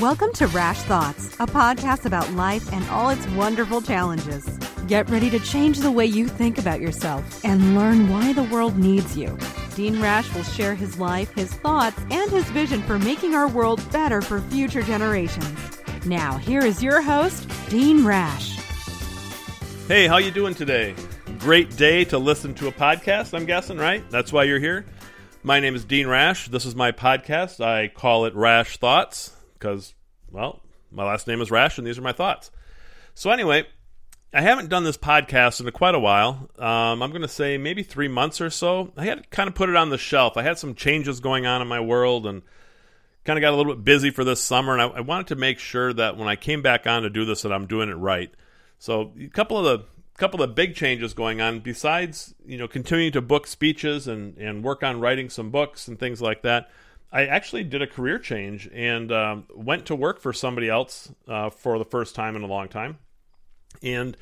Welcome to Rash Thoughts, a podcast about life and all its wonderful challenges. Get ready to change the way you think about yourself and learn why the world needs you. Dean Rash will share his life, his thoughts, and his vision for making our world better for future generations. Now, here is your host, Dean Rash. Hey, how you doing today? Great day to listen to a podcast, I'm guessing, right? That's why you're here. My name is Dean Rash. This is my podcast. I call it Rash Thoughts because, well, my last name is Rash and these are my thoughts. So, anyway, I haven't done this podcast in quite a while. Um, I'm going to say maybe three months or so. I had kind of put it on the shelf. I had some changes going on in my world and kind of got a little bit busy for this summer. And I, I wanted to make sure that when I came back on to do this, that I'm doing it right. So a couple of the couple of big changes going on besides you know continuing to book speeches and and work on writing some books and things like that. I actually did a career change and um, went to work for somebody else uh, for the first time in a long time and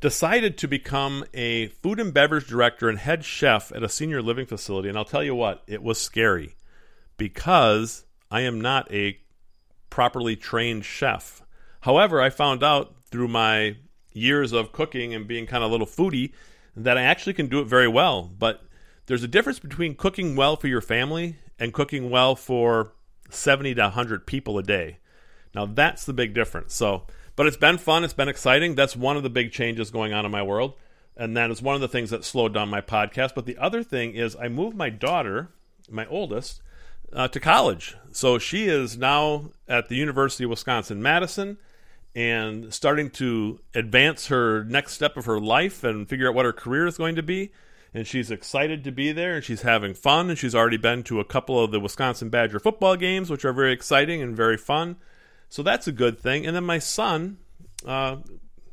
decided to become a food and beverage director and head chef at a senior living facility. And I'll tell you what, it was scary because I am not a properly trained chef. However, I found out through my years of cooking and being kind of a little foodie that I actually can do it very well. But there's a difference between cooking well for your family and cooking well for 70 to 100 people a day. Now, that's the big difference. So, but it's been fun. It's been exciting. That's one of the big changes going on in my world. And that is one of the things that slowed down my podcast. But the other thing is, I moved my daughter, my oldest, uh, to college. So she is now at the University of Wisconsin Madison and starting to advance her next step of her life and figure out what her career is going to be. And she's excited to be there and she's having fun. And she's already been to a couple of the Wisconsin Badger football games, which are very exciting and very fun. So that's a good thing. And then my son uh,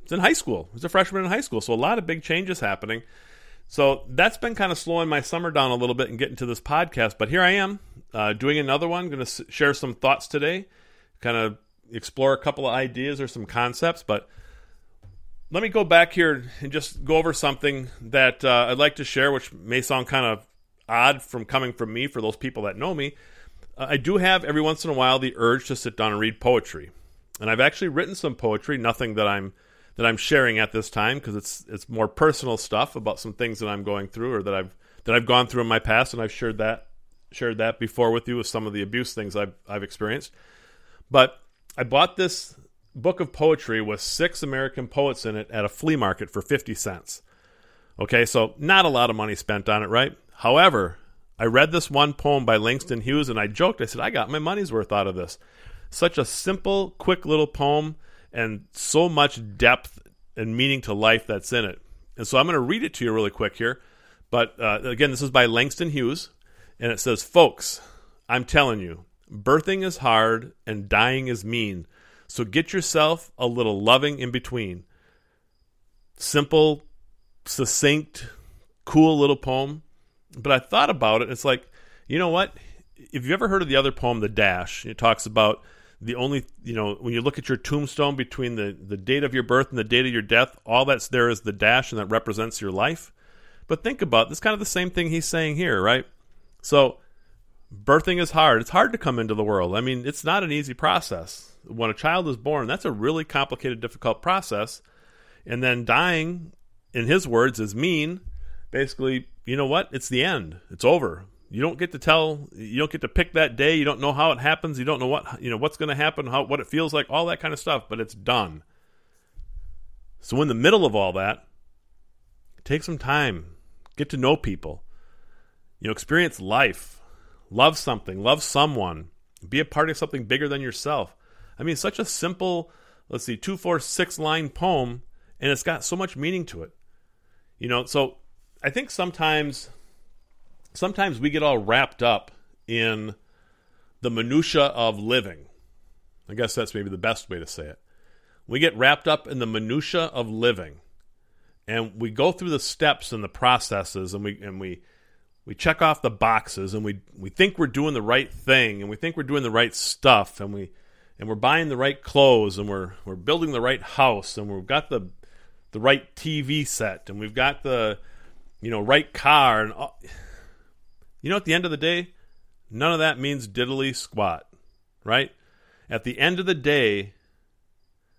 is in high school. He's a freshman in high school. So a lot of big changes happening. So that's been kind of slowing my summer down a little bit and getting to this podcast. But here I am uh, doing another one. Going to share some thoughts today, kind of explore a couple of ideas or some concepts. But let me go back here and just go over something that uh, I'd like to share, which may sound kind of odd from coming from me for those people that know me. I do have every once in a while the urge to sit down and read poetry, and I've actually written some poetry. Nothing that I'm that I'm sharing at this time because it's it's more personal stuff about some things that I'm going through or that I've that I've gone through in my past, and I've shared that shared that before with you with some of the abuse things I've I've experienced. But I bought this book of poetry with six American poets in it at a flea market for fifty cents. Okay, so not a lot of money spent on it, right? However, I read this one poem by Langston Hughes and I joked, I said, I got my money's worth out of this. Such a simple, quick little poem and so much depth and meaning to life that's in it. And so I'm going to read it to you really quick here. But uh, again, this is by Langston Hughes and it says, Folks, I'm telling you, birthing is hard and dying is mean. So get yourself a little loving in between. Simple, succinct, cool little poem but I thought about it. It's like, you know what? If you ever heard of the other poem, The Dash, it talks about the only, you know, when you look at your tombstone between the, the date of your birth and the date of your death, all that's there is the dash and that represents your life. But think about this kind of the same thing he's saying here, right? So, birthing is hard. It's hard to come into the world. I mean, it's not an easy process. When a child is born, that's a really complicated, difficult process. And then dying, in his words, is mean. Basically, you know what? It's the end. It's over. You don't get to tell. You don't get to pick that day. You don't know how it happens. You don't know what you know what's going to happen. How what it feels like. All that kind of stuff. But it's done. So in the middle of all that, take some time. Get to know people. You know, experience life. Love something. Love someone. Be a part of something bigger than yourself. I mean, such a simple, let's see, two, four, six line poem, and it's got so much meaning to it. You know, so I think sometimes sometimes we get all wrapped up in the minutia of living. I guess that's maybe the best way to say it. We get wrapped up in the minutia of living. And we go through the steps and the processes and we and we we check off the boxes and we we think we're doing the right thing and we think we're doing the right stuff and we and we're buying the right clothes and we're we're building the right house and we've got the the right TV set and we've got the you know, right car and all. you know at the end of the day, none of that means diddly squat. right? At the end of the day,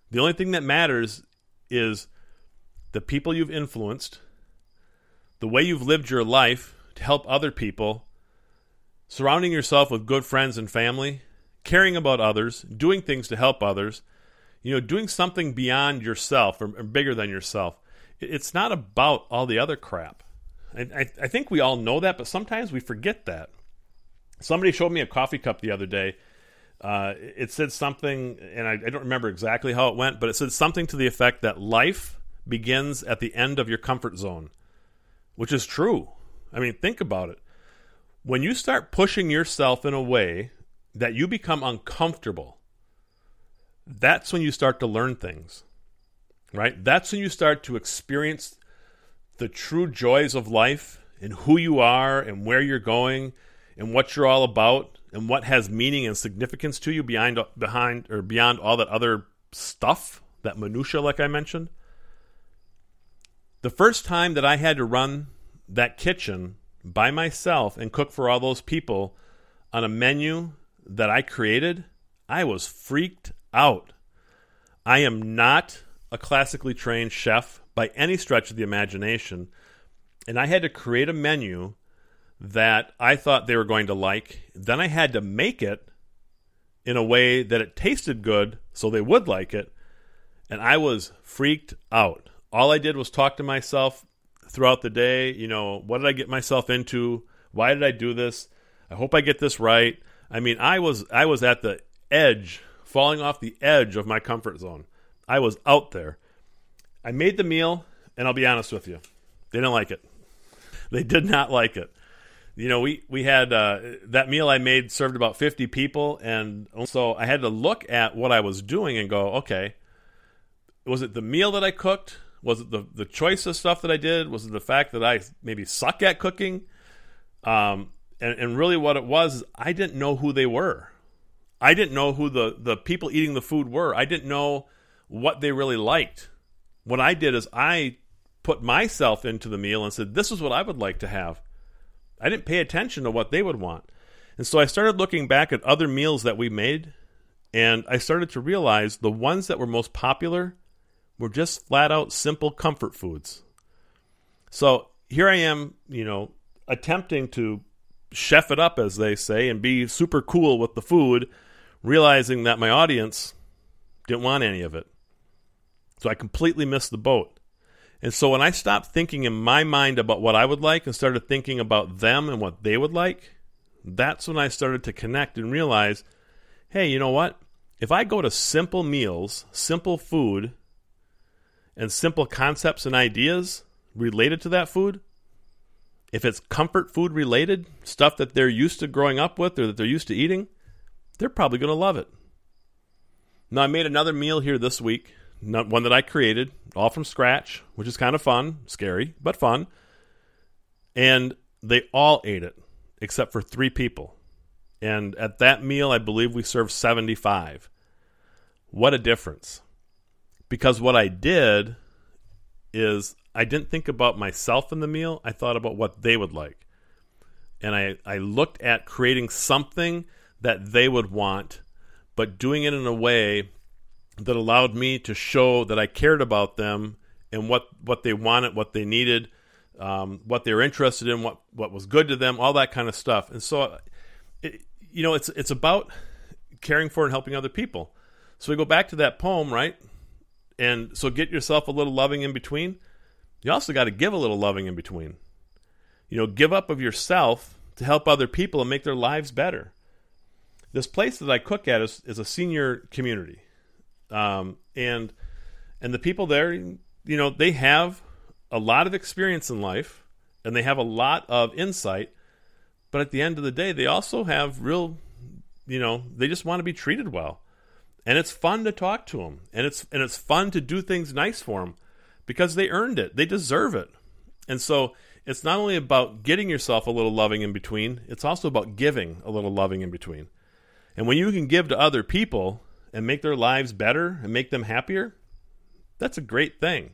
the only thing that matters is the people you've influenced, the way you've lived your life help other people, surrounding yourself with good friends and family, caring about others, doing things to help others, you know, doing something beyond yourself or, or bigger than yourself. It's not about all the other crap. I, I, think we all know that, but sometimes we forget that. Somebody showed me a coffee cup the other day. Uh, it said something, and I, I don't remember exactly how it went, but it said something to the effect that life begins at the end of your comfort zone, which is true. I mean, think about it. When you start pushing yourself in a way that you become uncomfortable, that's when you start to learn things, right? That's when you start to experience the true joys of life and who you are and where you're going and what you're all about and what has meaning and significance to you behind behind or beyond all that other stuff, that minutia like I mentioned. The first time that I had to run that kitchen by myself and cook for all those people on a menu that I created, I was freaked out. I am not a classically trained chef by any stretch of the imagination, and I had to create a menu that I thought they were going to like. Then I had to make it in a way that it tasted good so they would like it, and I was freaked out. All I did was talk to myself throughout the day, you know, what did I get myself into? Why did I do this? I hope I get this right. I mean, I was I was at the edge, falling off the edge of my comfort zone. I was out there. I made the meal, and I'll be honest with you, they didn't like it. They did not like it. You know, we we had uh, that meal I made served about fifty people, and so I had to look at what I was doing and go, okay, was it the meal that I cooked? Was it the the choice of stuff that I did? Was it the fact that I maybe suck at cooking? Um, and, and really what it was is I didn't know who they were. I didn't know who the, the people eating the food were. I didn't know what they really liked. What I did is I put myself into the meal and said, This is what I would like to have. I didn't pay attention to what they would want. And so I started looking back at other meals that we made, and I started to realize the ones that were most popular were just flat out simple comfort foods. So here I am, you know, attempting to chef it up, as they say, and be super cool with the food, realizing that my audience didn't want any of it. So I completely missed the boat. And so when I stopped thinking in my mind about what I would like and started thinking about them and what they would like, that's when I started to connect and realize hey, you know what? If I go to simple meals, simple food, and simple concepts and ideas related to that food, if it's comfort food related, stuff that they're used to growing up with or that they're used to eating, they're probably going to love it. Now, I made another meal here this week, one that I created, all from scratch, which is kind of fun, scary, but fun. And they all ate it, except for three people. And at that meal, I believe we served 75. What a difference. Because what I did is I didn't think about myself in the meal. I thought about what they would like. And I, I looked at creating something that they would want, but doing it in a way that allowed me to show that I cared about them and what, what they wanted, what they needed, um, what they were interested in, what, what was good to them, all that kind of stuff. And so, it, you know, it's, it's about caring for and helping other people. So we go back to that poem, right? And so get yourself a little loving in between you also got to give a little loving in between. You know, give up of yourself to help other people and make their lives better. This place that I cook at is, is a senior community, um, and and the people there, you know, they have a lot of experience in life, and they have a lot of insight. But at the end of the day, they also have real, you know, they just want to be treated well, and it's fun to talk to them, and it's and it's fun to do things nice for them because they earned it. They deserve it. And so it's not only about getting yourself a little loving in between, it's also about giving a little loving in between. And when you can give to other people and make their lives better and make them happier, that's a great thing.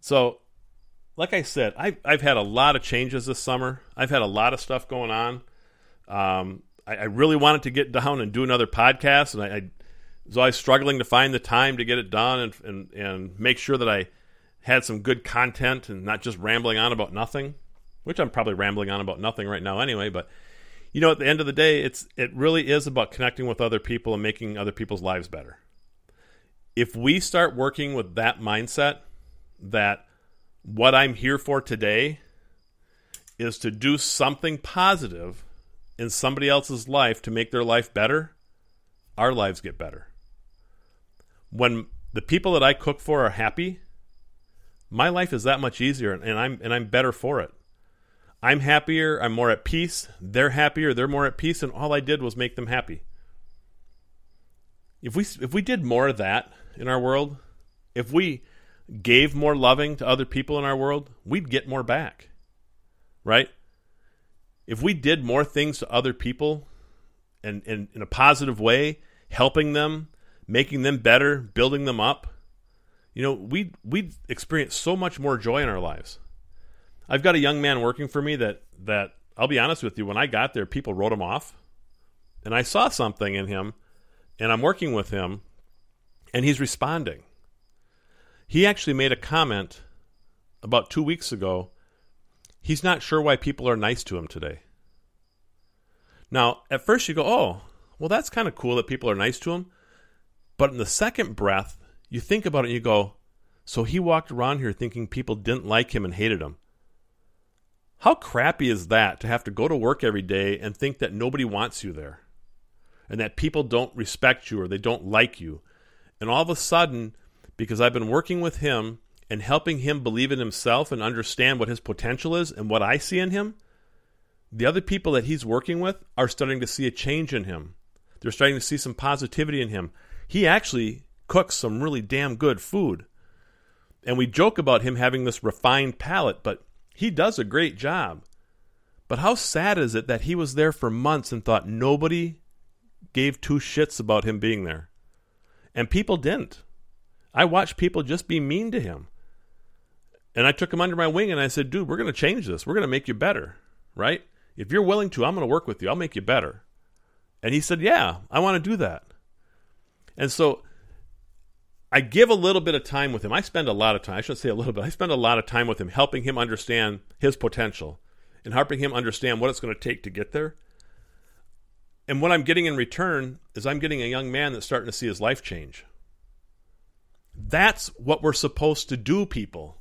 So, like I said, I've, I've had a lot of changes this summer. I've had a lot of stuff going on. Um, I, I really wanted to get down and do another podcast, and I, I was always struggling to find the time to get it done and, and and make sure that I had some good content and not just rambling on about nothing, which I'm probably rambling on about nothing right now anyway. But you know, at the end of the day, it's it really is about connecting with other people and making other people's lives better. If we start working with that mindset, that what I'm here for today is to do something positive in somebody else's life to make their life better, our lives get better. When the people that I cook for are happy, my life is that much easier and I'm and I'm better for it. I'm happier, I'm more at peace, they're happier, they're more at peace and all I did was make them happy. If we if we did more of that in our world, if we gave more loving to other people in our world, we'd get more back. Right? If we did more things to other people and, and in a positive way, helping them, making them better, building them up, you know, we we'd experience so much more joy in our lives. I've got a young man working for me that that I'll be honest with you, when I got there, people wrote him off. And I saw something in him and I'm working with him and he's responding. He actually made a comment about two weeks ago. He's not sure why people are nice to him today. Now, at first you go, oh, well, that's kind of cool that people are nice to him. But in the second breath, you think about it and you go, so he walked around here thinking people didn't like him and hated him. How crappy is that to have to go to work every day and think that nobody wants you there? And that people don't respect you or they don't like you. And all of a sudden, because I've been working with him and helping him believe in himself and understand what his potential is and what I see in him, the other people that he's working with are starting to see a change in him. They're starting to see some positivity in him. He actually cooks some really damn good food. And we joke about him having this refined palate, but he does a great job. But how sad is it that he was there for months and thought nobody gave two shits about him being there? And people didn't. I watched people just be mean to him. And I took him under my wing and I said, dude, we're going to change this. We're going to make you better, right? If you're willing to, I'm going to work with you. I'll make you better. And he said, yeah, I want to do that. And so I give a little bit of time with him. I spend a lot of time. I shouldn't say a little bit. I spend a lot of time with him, helping him understand his potential and helping him understand what it's going to take to get there. And what I'm getting in return is I'm getting a young man that's starting to see his life change. That's what we're supposed to do, people.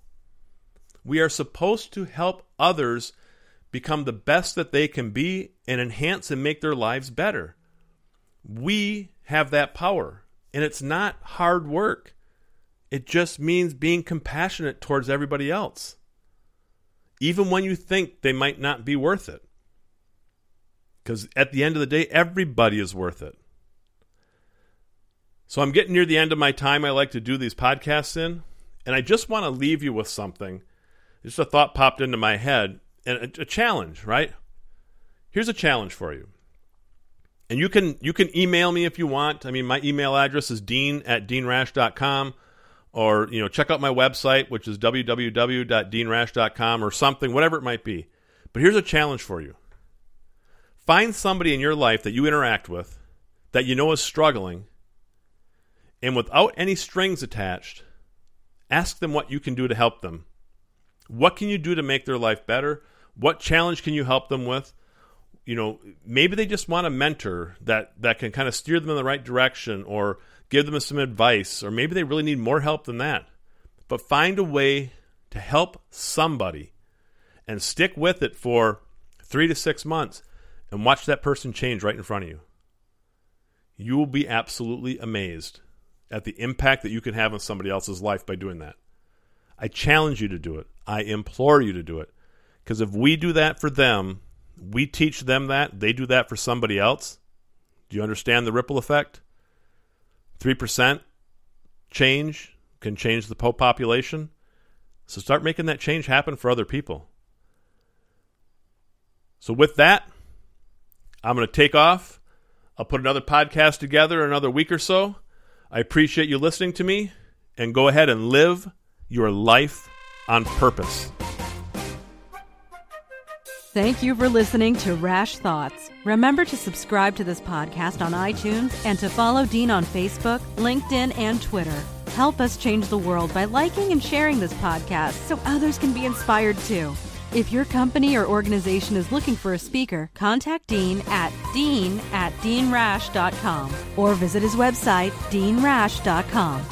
We are supposed to help others become the best that they can be and enhance and make their lives better. We have that power, and it's not hard work. It just means being compassionate towards everybody else, even when you think they might not be worth it. Because at the end of the day, everybody is worth it. So I'm getting near the end of my time I like to do these podcasts in, and I just want to leave you with something. Just a thought popped into my head, and a, a challenge, right? Here's a challenge for you. And you can you can email me if you want. I mean, my email address is dean at deanrash.com or you know check out my website which is www.deanrash.com or something whatever it might be but here's a challenge for you find somebody in your life that you interact with that you know is struggling and without any strings attached, ask them what you can do to help them. What can you do to make their life better? What challenge can you help them with? You know, maybe they just want a mentor that that can kind of steer them in the right direction or give them some advice or maybe they really need more help than that. But find a way to help somebody and stick with it for 3 to 6 months and watch that person change right in front of you. You will be absolutely amazed at the impact that you can have on somebody else's life by doing that. I challenge you to do it. I implore you to do it. Because if we do that for them, we teach them that, they do that for somebody else. Do you understand the ripple effect? 3% change can change the population. So start making that change happen for other people. So, with that, I'm going to take off. I'll put another podcast together another week or so. I appreciate you listening to me, and go ahead and live your life on purpose. Thank you for listening to Rash Thoughts. Remember to subscribe to this podcast on iTunes and to follow Dean on Facebook, LinkedIn, and Twitter. Help us change the world by liking and sharing this podcast so others can be inspired too. If your company or organization is looking for a speaker, contact Dean at dean at deanrash.com or visit his website, deanrash.com.